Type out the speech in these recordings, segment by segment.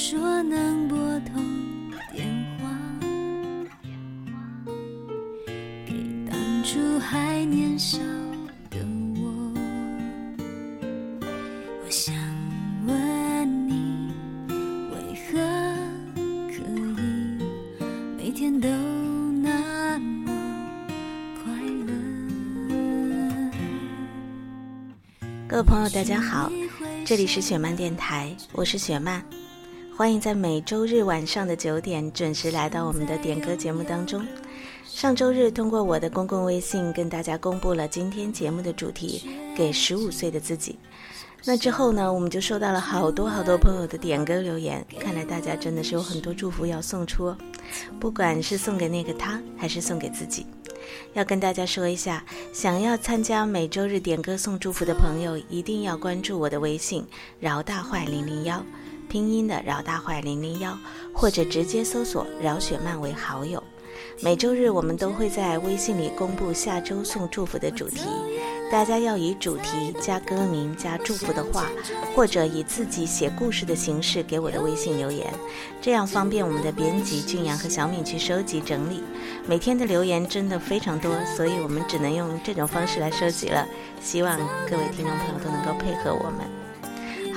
说能拨通电话，给当初还年少的我。我想问你，为何可以每天都那么快乐？各位朋友，大家好，这里是雪漫电台，我是雪漫，欢迎在每周日晚上的九点准时来到我们的点歌节目当中。上周日通过我的公共微信跟大家公布了今天节目的主题，给十五岁的自己。那之后呢，我们就收到了好多好多朋友的点歌留言，看来大家真的是有很多祝福要送出哦，不管是送给那个他，还是送给自己。要跟大家说一下，想要参加每周日点歌送祝福的朋友，一定要关注我的微信“饶大坏零零幺”，拼音的“饶大坏零零幺”，或者直接搜索“饶雪漫”为好友。每周日我们都会在微信里公布下周送祝福的主题，大家要以主题加歌名加祝福的话，或者以自己写故事的形式给我的微信留言，这样方便我们的编辑俊阳和小敏去收集整理。每天的留言真的非常多，所以我们只能用这种方式来收集了。希望各位听众朋友都能够配合我们。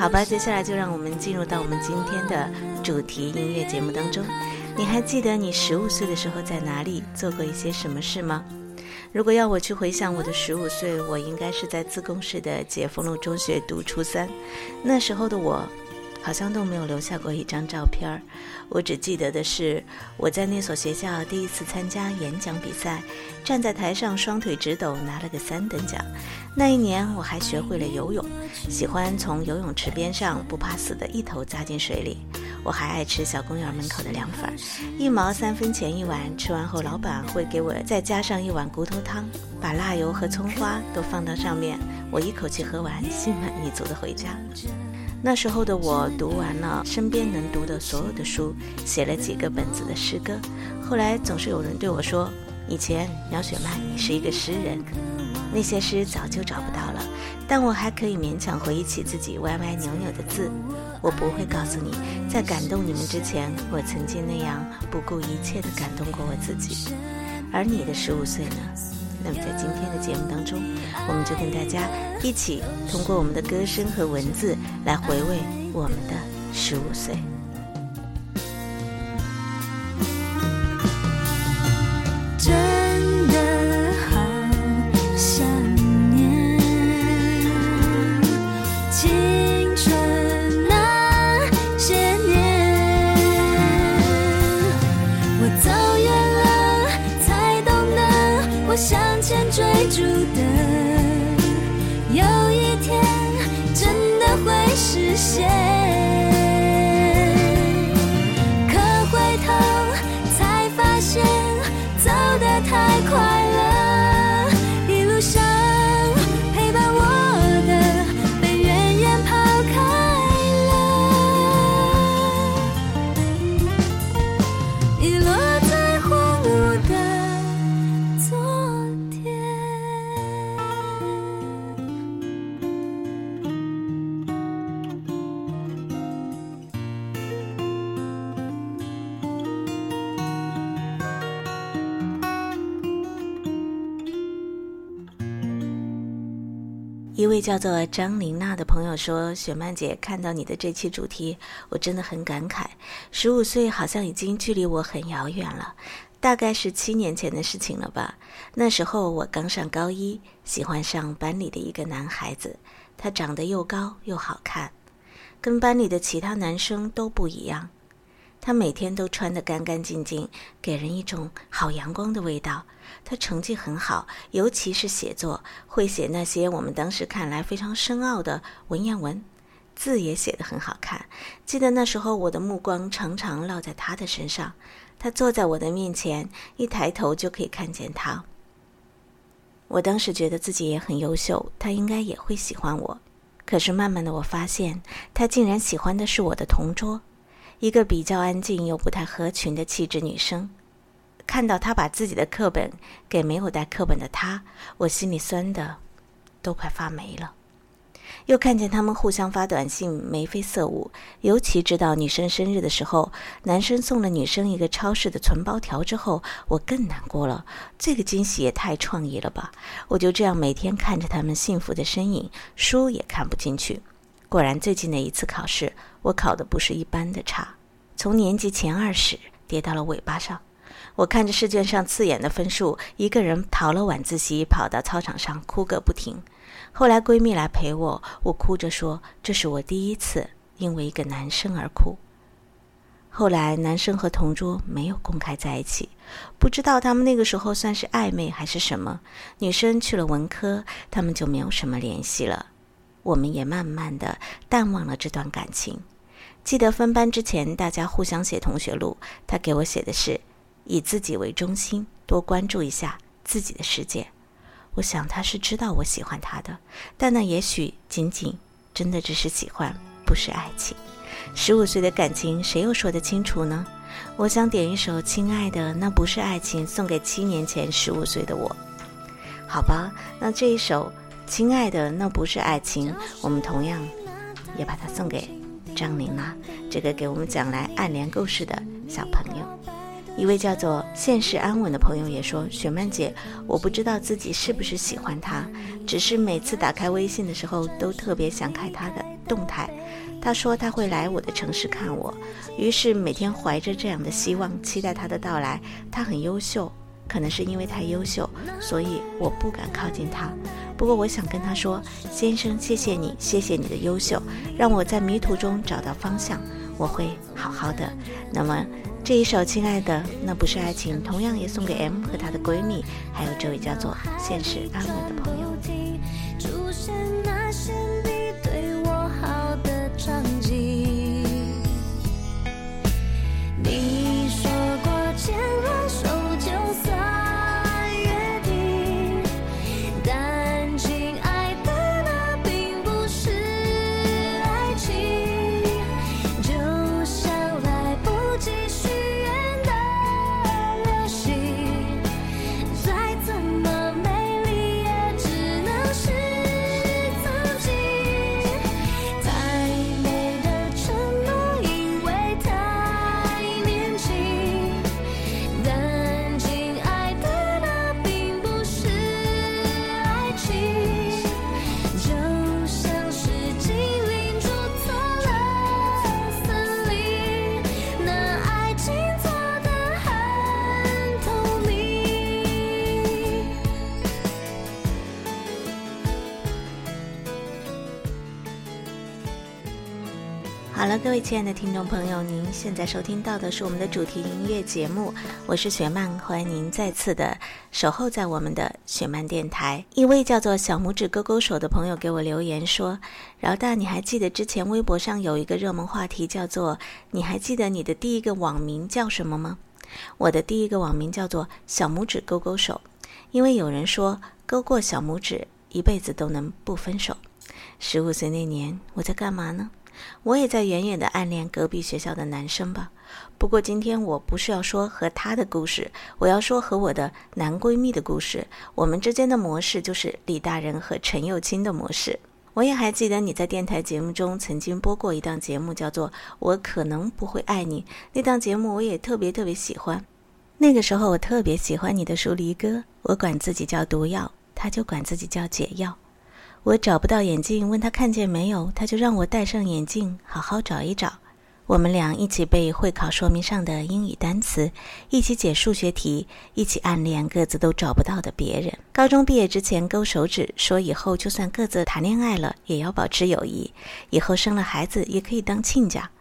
好吧，接下来就让我们进入到我们今天的主题音乐节目当中。你还记得你十五岁的时候在哪里做过一些什么事吗？如果要我去回想我的十五岁，我应该是在自贡市的解放路中学读初三。那时候的我，好像都没有留下过一张照片儿。我只记得的是，我在那所学校第一次参加演讲比赛，站在台上双腿直抖，拿了个三等奖。那一年我还学会了游泳，喜欢从游泳池边上不怕死的一头扎进水里。我还爱吃小公园门口的凉粉，一毛三分钱一碗，吃完后老板会给我再加上一碗骨头汤，把辣油和葱花都放到上面，我一口气喝完，心满意足的回家。那时候的我读完了身边能读的所有的书，写了几个本子的诗歌。后来总是有人对我说：“以前苗雪漫，你是一个诗人。”那些诗早就找不到了，但我还可以勉强回忆起自己歪歪扭扭的字。我不会告诉你，在感动你们之前，我曾经那样不顾一切地感动过我自己。而你的十五岁呢？那么在今天的节目当中，我们就跟大家一起通过我们的歌声和文字来回味我们的十五岁。一位叫做张琳娜的朋友说：“雪曼姐，看到你的这期主题，我真的很感慨。十五岁好像已经距离我很遥远了，大概是七年前的事情了吧。那时候我刚上高一，喜欢上班里的一个男孩子，他长得又高又好看，跟班里的其他男生都不一样。他每天都穿得干干净净，给人一种好阳光的味道。他成绩很好，尤其是写作，会写那些我们当时看来非常深奥的文言文，字也写得很好看。记得那时候我的目光常常落在他的身上，他坐在我的面前，一抬头就可以看见他。我当时觉得自己也很优秀，他应该也会喜欢我。可是慢慢的，我发现他竟然喜欢的是我的同桌。一个比较安静又不太合群的气质女生，看到她把自己的课本给没有带课本的他，我心里酸的都快发霉了。又看见他们互相发短信，眉飞色舞。尤其知道女生生日的时候，男生送了女生一个超市的存包条之后，我更难过了。这个惊喜也太创意了吧！我就这样每天看着他们幸福的身影，书也看不进去。果然，最近的一次考试，我考的不是一般的差，从年级前二十跌到了尾巴上。我看着试卷上刺眼的分数，一个人逃了晚自习，跑到操场上哭个不停。后来闺蜜来陪我，我哭着说：“这是我第一次因为一个男生而哭。”后来男生和同桌没有公开在一起，不知道他们那个时候算是暧昧还是什么。女生去了文科，他们就没有什么联系了。我们也慢慢的淡忘了这段感情。记得分班之前，大家互相写同学录，他给我写的是：“以自己为中心，多关注一下自己的世界。”我想他是知道我喜欢他的，但那也许仅仅真的只是喜欢，不是爱情。十五岁的感情，谁又说得清楚呢？我想点一首《亲爱的》，那不是爱情，送给七年前十五岁的我。好吧，那这一首《亲爱的》，那不是爱情，我们同样也把它送给张琳啦，这个给我们讲来暗恋故事的小朋友。一位叫做现实安稳的朋友也说：“雪曼姐，我不知道自己是不是喜欢他，只是每次打开微信的时候都特别想看他的动态。他说他会来我的城市看我，于是每天怀着这样的希望，期待他的到来。他很优秀，可能是因为太优秀，所以我不敢靠近他。不过我想跟他说，先生，谢谢你，谢谢你的优秀，让我在迷途中找到方向。我会好好的。那么。”这一首《亲爱的》，那不是爱情，同样也送给 M 和她的闺蜜，还有这位叫做现实安稳的朋友。好了，各位亲爱的听众朋友，您现在收听到的是我们的主题音乐节目，我是雪曼，欢迎您再次的守候在我们的雪曼电台。一位叫做小拇指勾勾手的朋友给我留言说：“饶大，你还记得之前微博上有一个热门话题叫做‘你还记得你的第一个网名叫什么吗？’我的第一个网名叫做小拇指勾勾手，因为有人说勾过小拇指一辈子都能不分手。十五岁那年，我在干嘛呢？”我也在远远的暗恋隔壁学校的男生吧。不过今天我不是要说和他的故事，我要说和我的男闺蜜的故事。我们之间的模式就是李大人和陈幼卿的模式。我也还记得你在电台节目中曾经播过一档节目，叫做《我可能不会爱你》。那档节目我也特别特别喜欢。那个时候我特别喜欢你的疏离歌，我管自己叫毒药，他就管自己叫解药。我找不到眼镜，问他看见没有，他就让我戴上眼镜，好好找一找。我们俩一起背会考说明上的英语单词，一起解数学题，一起暗恋各自都找不到的别人。高中毕业之前勾手指，说以后就算各自谈恋爱了，也要保持友谊。以后生了孩子也可以当亲家。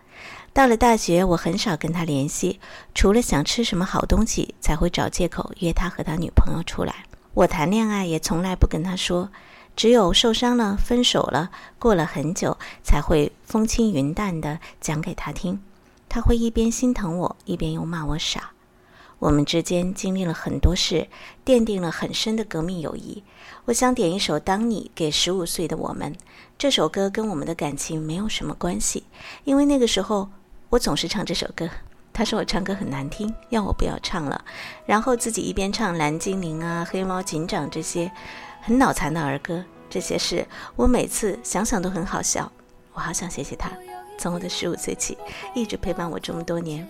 到了大学，我很少跟他联系，除了想吃什么好东西，才会找借口约他和他女朋友出来。我谈恋爱也从来不跟他说。只有受伤了、分手了，过了很久才会风轻云淡地讲给他听。他会一边心疼我，一边又骂我傻。我们之间经历了很多事，奠定了很深的革命友谊。我想点一首《当你》给十五岁的我们。这首歌跟我们的感情没有什么关系，因为那个时候我总是唱这首歌。他说我唱歌很难听，要我不要唱了，然后自己一边唱蓝精灵啊、黑猫警长这些。很脑残的儿歌，这些事，我每次想想都很好笑。我好想谢谢他，从我的十五岁起，一直陪伴我这么多年。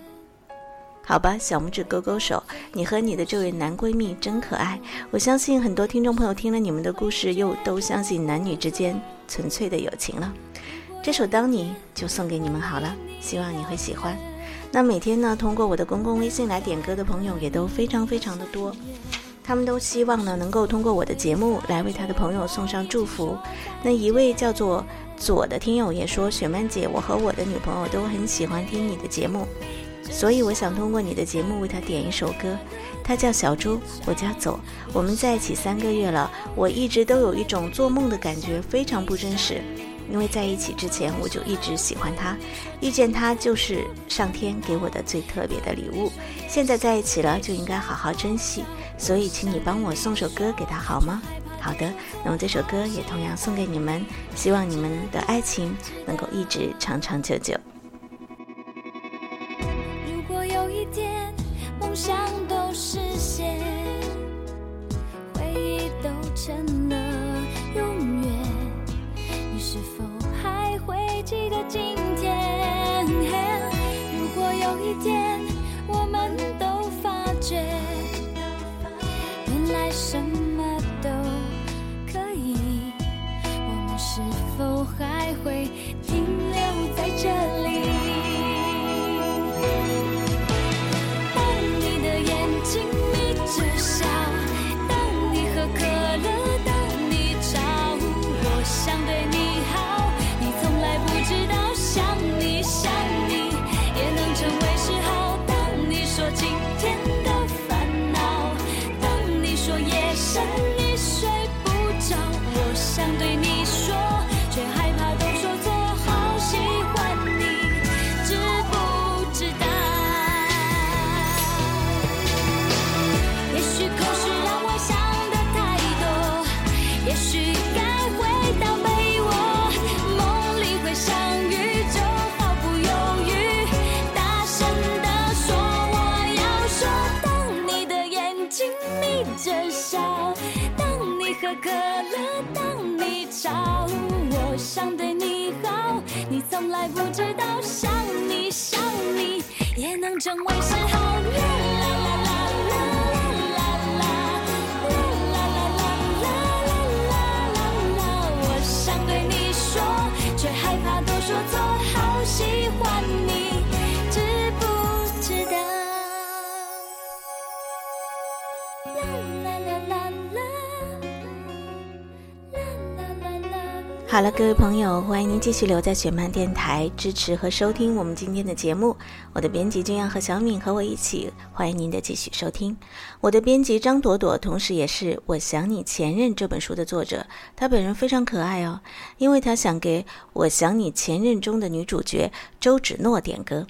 好吧，小拇指勾勾手，你和你的这位男闺蜜真可爱。我相信很多听众朋友听了你们的故事，又都相信男女之间纯粹的友情了。这首《当你》就送给你们好了，希望你会喜欢。那每天呢，通过我的公共微信来点歌的朋友也都非常非常的多。他们都希望呢，能够通过我的节目来为他的朋友送上祝福。那一位叫做左的听友也说：“雪曼姐，我和我的女朋友都很喜欢听你的节目，所以我想通过你的节目为他点一首歌。他叫小朱，我叫左，我们在一起三个月了，我一直都有一种做梦的感觉，非常不真实。”因为在一起之前，我就一直喜欢他，遇见他就是上天给我的最特别的礼物。现在在一起了，就应该好好珍惜。所以，请你帮我送首歌给他好吗？好的，那么这首歌也同样送给你们，希望你们的爱情能够一直长长久久。如果有一天梦想都实现，回忆都成 mission. 想对你说，却害怕都说错。好喜欢你，知不知道？也许空虚让我想得太多，也许该回到被窝，梦里会相遇，就毫不犹豫，大声地说：我要说。当你的眼睛眯着笑，当你喝可乐。少，我想对你好，你从来不知道，想你想你也能成为嗜好。啦好了，各位朋友，欢迎您继续留在雪漫电台支持和收听我们今天的节目。我的编辑君阳和小敏和我一起，欢迎您的继续收听。我的编辑张朵朵，同时也是《我想你前任》这本书的作者，她本人非常可爱哦，因为她想给我想你前任中的女主角周芷诺点歌。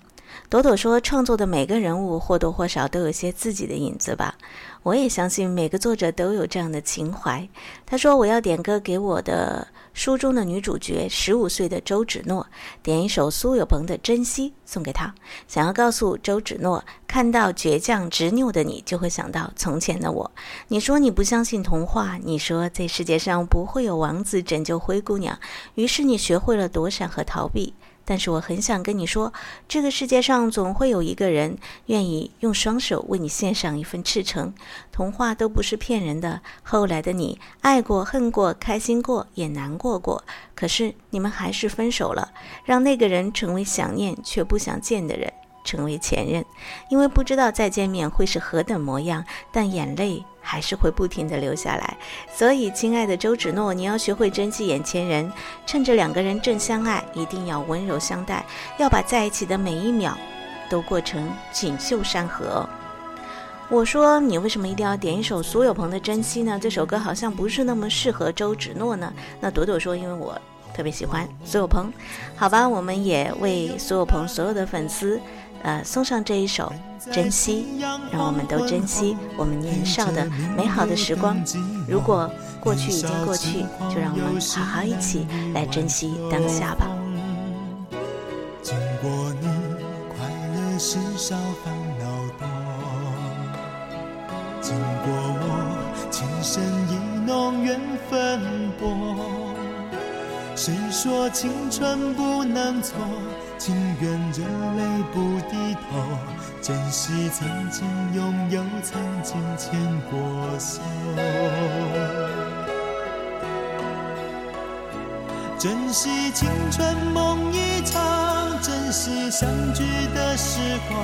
朵朵说：“创作的每个人物或多或少都有些自己的影子吧。”我也相信每个作者都有这样的情怀。她说：“我要点歌给我的书中的女主角，十五岁的周芷诺，点一首苏有朋的《珍惜》送给她，想要告诉周芷诺，看到倔强执拗的你，就会想到从前的我。你说你不相信童话，你说这世界上不会有王子拯救灰姑娘，于是你学会了躲闪和逃避。”但是我很想跟你说，这个世界上总会有一个人愿意用双手为你献上一份赤诚。童话都不是骗人的。后来的你，爱过、恨过、开心过，也难过过。可是你们还是分手了，让那个人成为想念却不想见的人。成为前任，因为不知道再见面会是何等模样，但眼泪还是会不停地流下来。所以，亲爱的周芷诺，你要学会珍惜眼前人，趁着两个人正相爱，一定要温柔相待，要把在一起的每一秒都过成锦绣山河。我说，你为什么一定要点一首苏有朋的《珍惜》呢？这首歌好像不是那么适合周芷诺呢？那朵朵说，因为我特别喜欢苏有朋。好吧，我们也为苏有朋所有的粉丝。呃，送上这一首《珍惜》，让我们都珍惜我们年少的美好的时光。如果过去已经过去，就让我们好好一起来珍惜当下吧。经过你，快乐是少，烦恼多。经过我，情深意。浓缘分薄。谁说青春不能错？情愿热泪不低头，珍惜曾经拥有，曾经牵过手。珍惜青春梦一场，珍惜相聚的时光。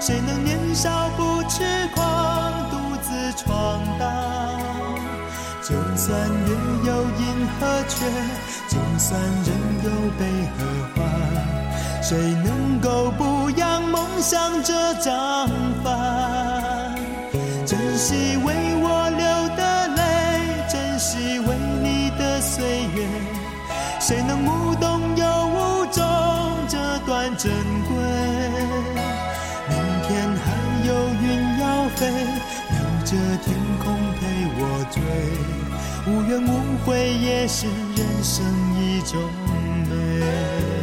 谁能年少不痴狂，独自闯荡？就算月有阴和缺，就算人有悲和欢，谁能够不扬梦想这张帆？珍惜为我流的泪，珍惜为你的岁月，谁能无动又无衷这段珍贵？明天还有云要飞，留着天空陪我追。无怨无悔也是人生一种美。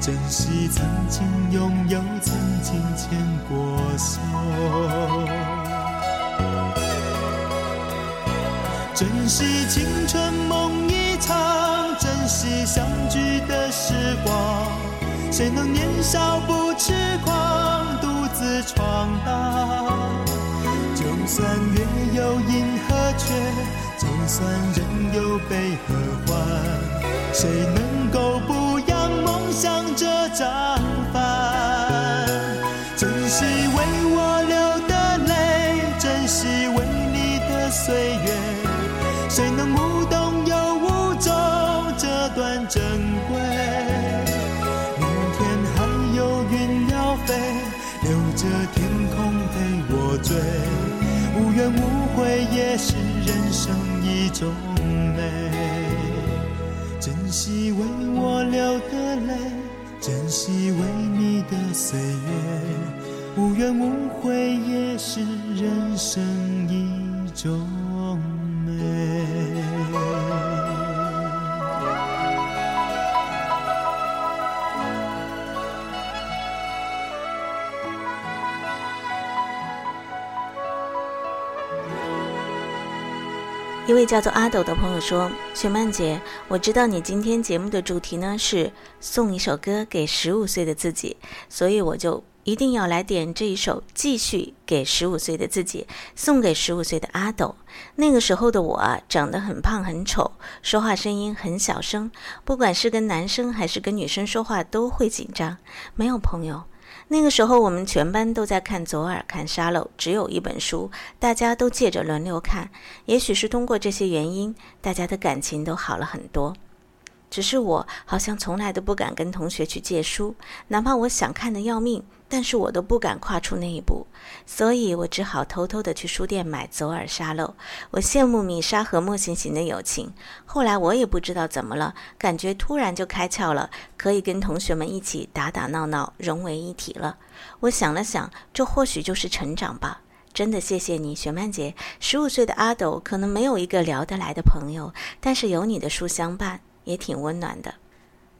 珍惜曾经拥有，曾经牵过手。珍惜青春梦一场，珍惜相聚的时光。谁能年少不痴狂，独自闯荡？就算月有阴和缺，就算人有悲和欢，谁能够不梦想着张帆？珍惜为我流的泪，珍惜为你的岁月。谁能无动又无衷这段珍贵？明天还有云要飞，留着天空陪我追。无怨无悔也是人生一种美。珍惜为我流的泪，珍惜为你的岁月。无怨无悔也是人生一种。位叫做阿斗的朋友说：“雪曼姐，我知道你今天节目的主题呢是送一首歌给十五岁的自己，所以我就一定要来点这一首《继续给十五岁的自己》，送给十五岁的阿斗。那个时候的我啊，长得很胖很丑，说话声音很小声，不管是跟男生还是跟女生说话都会紧张，没有朋友。”那个时候，我们全班都在看左耳看沙漏，只有一本书，大家都借着轮流看。也许是通过这些原因，大家的感情都好了很多。只是我好像从来都不敢跟同学去借书，哪怕我想看的要命。但是我都不敢跨出那一步，所以我只好偷偷的去书店买《左耳沙漏》。我羡慕米莎和莫行行的友情。后来我也不知道怎么了，感觉突然就开窍了，可以跟同学们一起打打闹闹，融为一体了。我想了想，这或许就是成长吧。真的谢谢你，雪曼姐。十五岁的阿斗可能没有一个聊得来的朋友，但是有你的书相伴，也挺温暖的。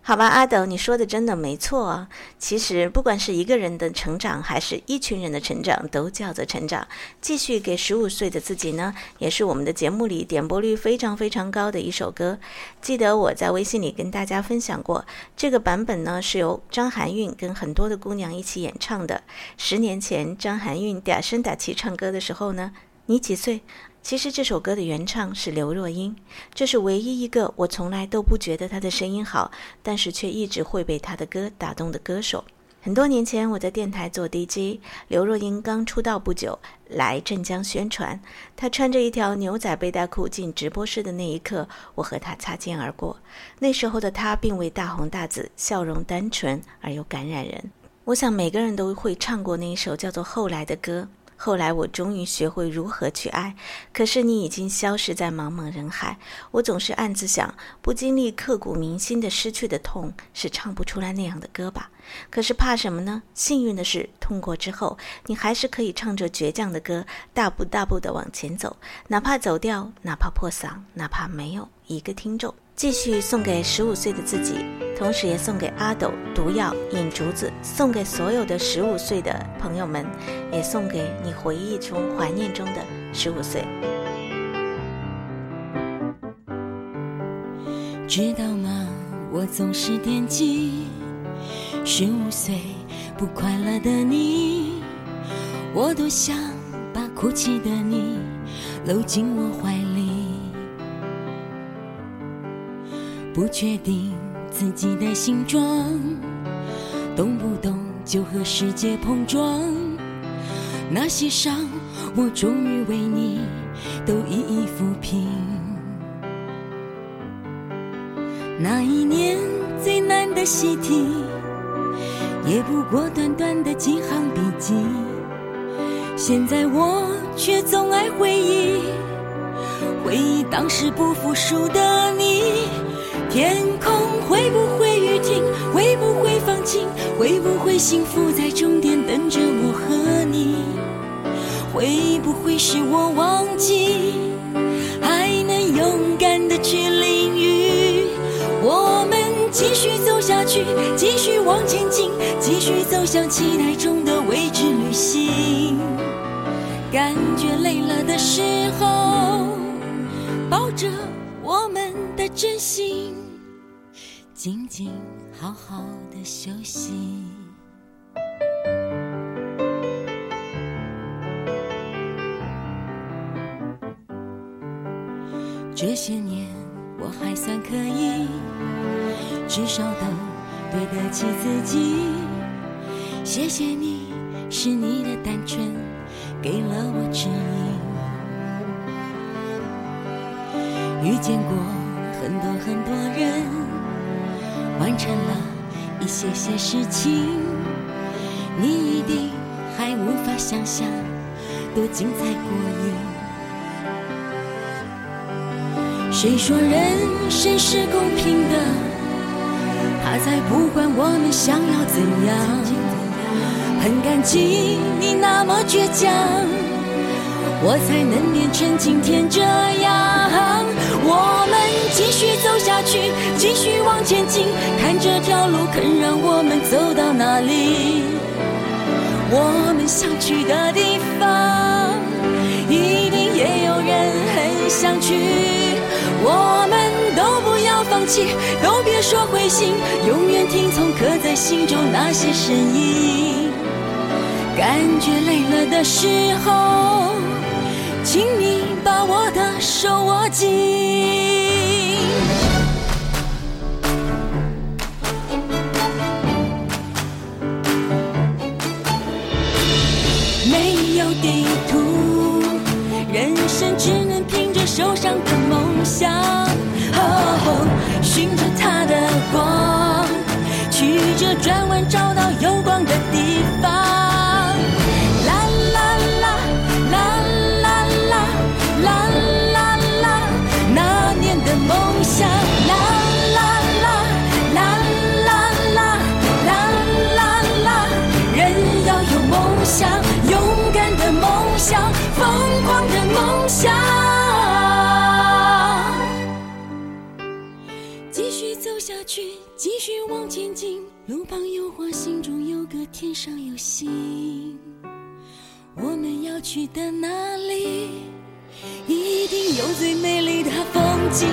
好吧，阿斗，你说的真的没错啊。其实，不管是一个人的成长，还是一群人的成长，都叫做成长。继续给十五岁的自己呢，也是我们的节目里点播率非常非常高的一首歌。记得我在微信里跟大家分享过，这个版本呢是由张含韵跟很多的姑娘一起演唱的。十年前，张含韵嗲声嗲气唱歌的时候呢，你几岁？其实这首歌的原唱是刘若英，这是唯一一个我从来都不觉得她的声音好，但是却一直会被她的歌打动的歌手。很多年前，我在电台做 DJ，刘若英刚出道不久，来镇江宣传。她穿着一条牛仔背带裤进直播室的那一刻，我和她擦肩而过。那时候的她并未大红大紫，笑容单纯而又感染人。我想每个人都会唱过那一首叫做《后来》的歌。后来我终于学会如何去爱，可是你已经消失在茫茫人海。我总是暗自想，不经历刻骨铭心的失去的痛，是唱不出来那样的歌吧？可是怕什么呢？幸运的是，痛过之后，你还是可以唱着倔强的歌，大步大步地往前走，哪怕走调，哪怕破嗓，哪怕没有一个听众。继续送给十五岁的自己，同时也送给阿斗、毒药、引竹子，送给所有的十五岁的朋友们，也送给你回忆中、怀念中的十五岁。知道吗？我总是惦记十五岁不快乐的你，我多想把哭泣的你搂进我怀里。不确定自己的形状，动不动就和世界碰撞。那些伤，我终于为你都一一抚平。那一年最难的习题，也不过短短的几行笔记。现在我却总爱回忆，回忆当时不服输的。天空会不会雨停？会不会放晴？会不会幸福在终点等着我和你？会不会是我忘记？还能勇敢的去淋雨？我们继续走下去，继续往前进，继续走向期待中的未知旅行。感觉累了的时候，抱着我们的真心。静静好好的休息。这些年我还算可以，至少都对得起自己。谢谢你，是你的单纯给了我指引。遇见过很多很多人。完成了一些些事情，你一定还无法想象多精彩过瘾。谁说人生是公平的？他才不管我们想要怎样。很感激你那么倔强，我才能变成今天这样。我们继续走下去，继续往前进，看这条路肯让我们走到哪里。我们想去的地方，一定也有人很想去。我们都不要放弃，都别说灰心，永远听从刻在心中那些声音。感觉累了的时候，请你把我的手握紧。地图，人生只能凭着手上的梦想，哦寻着它的光，曲折转弯找到有光的地方。路旁有花，心中有歌，天上有星。我们要去的那里，一定有最美丽的风景。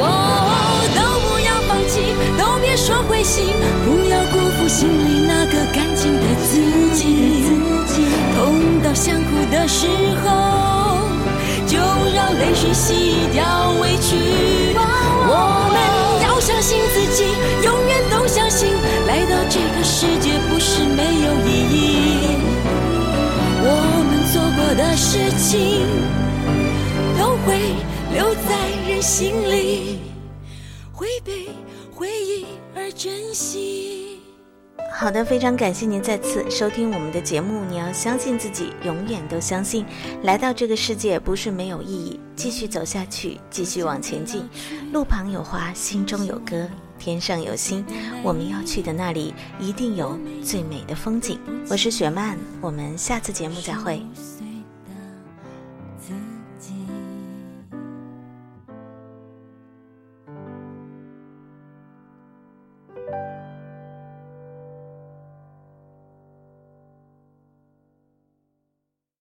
哦，都不要放弃，都别说灰心，不要辜负心里那个干净的自己。痛到想哭的时候。就让泪水洗掉委屈。我们要相信自己，我相信来到这个世界不是没有意义我们做过的事情都会留在人心里会被回忆而珍惜好的非常感谢您再次收听我们的节目你要相信自己永远都相信。来到这个世界不是没有意义继续走下去继续往前进。路旁有花心中有歌。天上有星，我们要去的那里一定有最美的风景。我是雪曼，我们下次节目再会。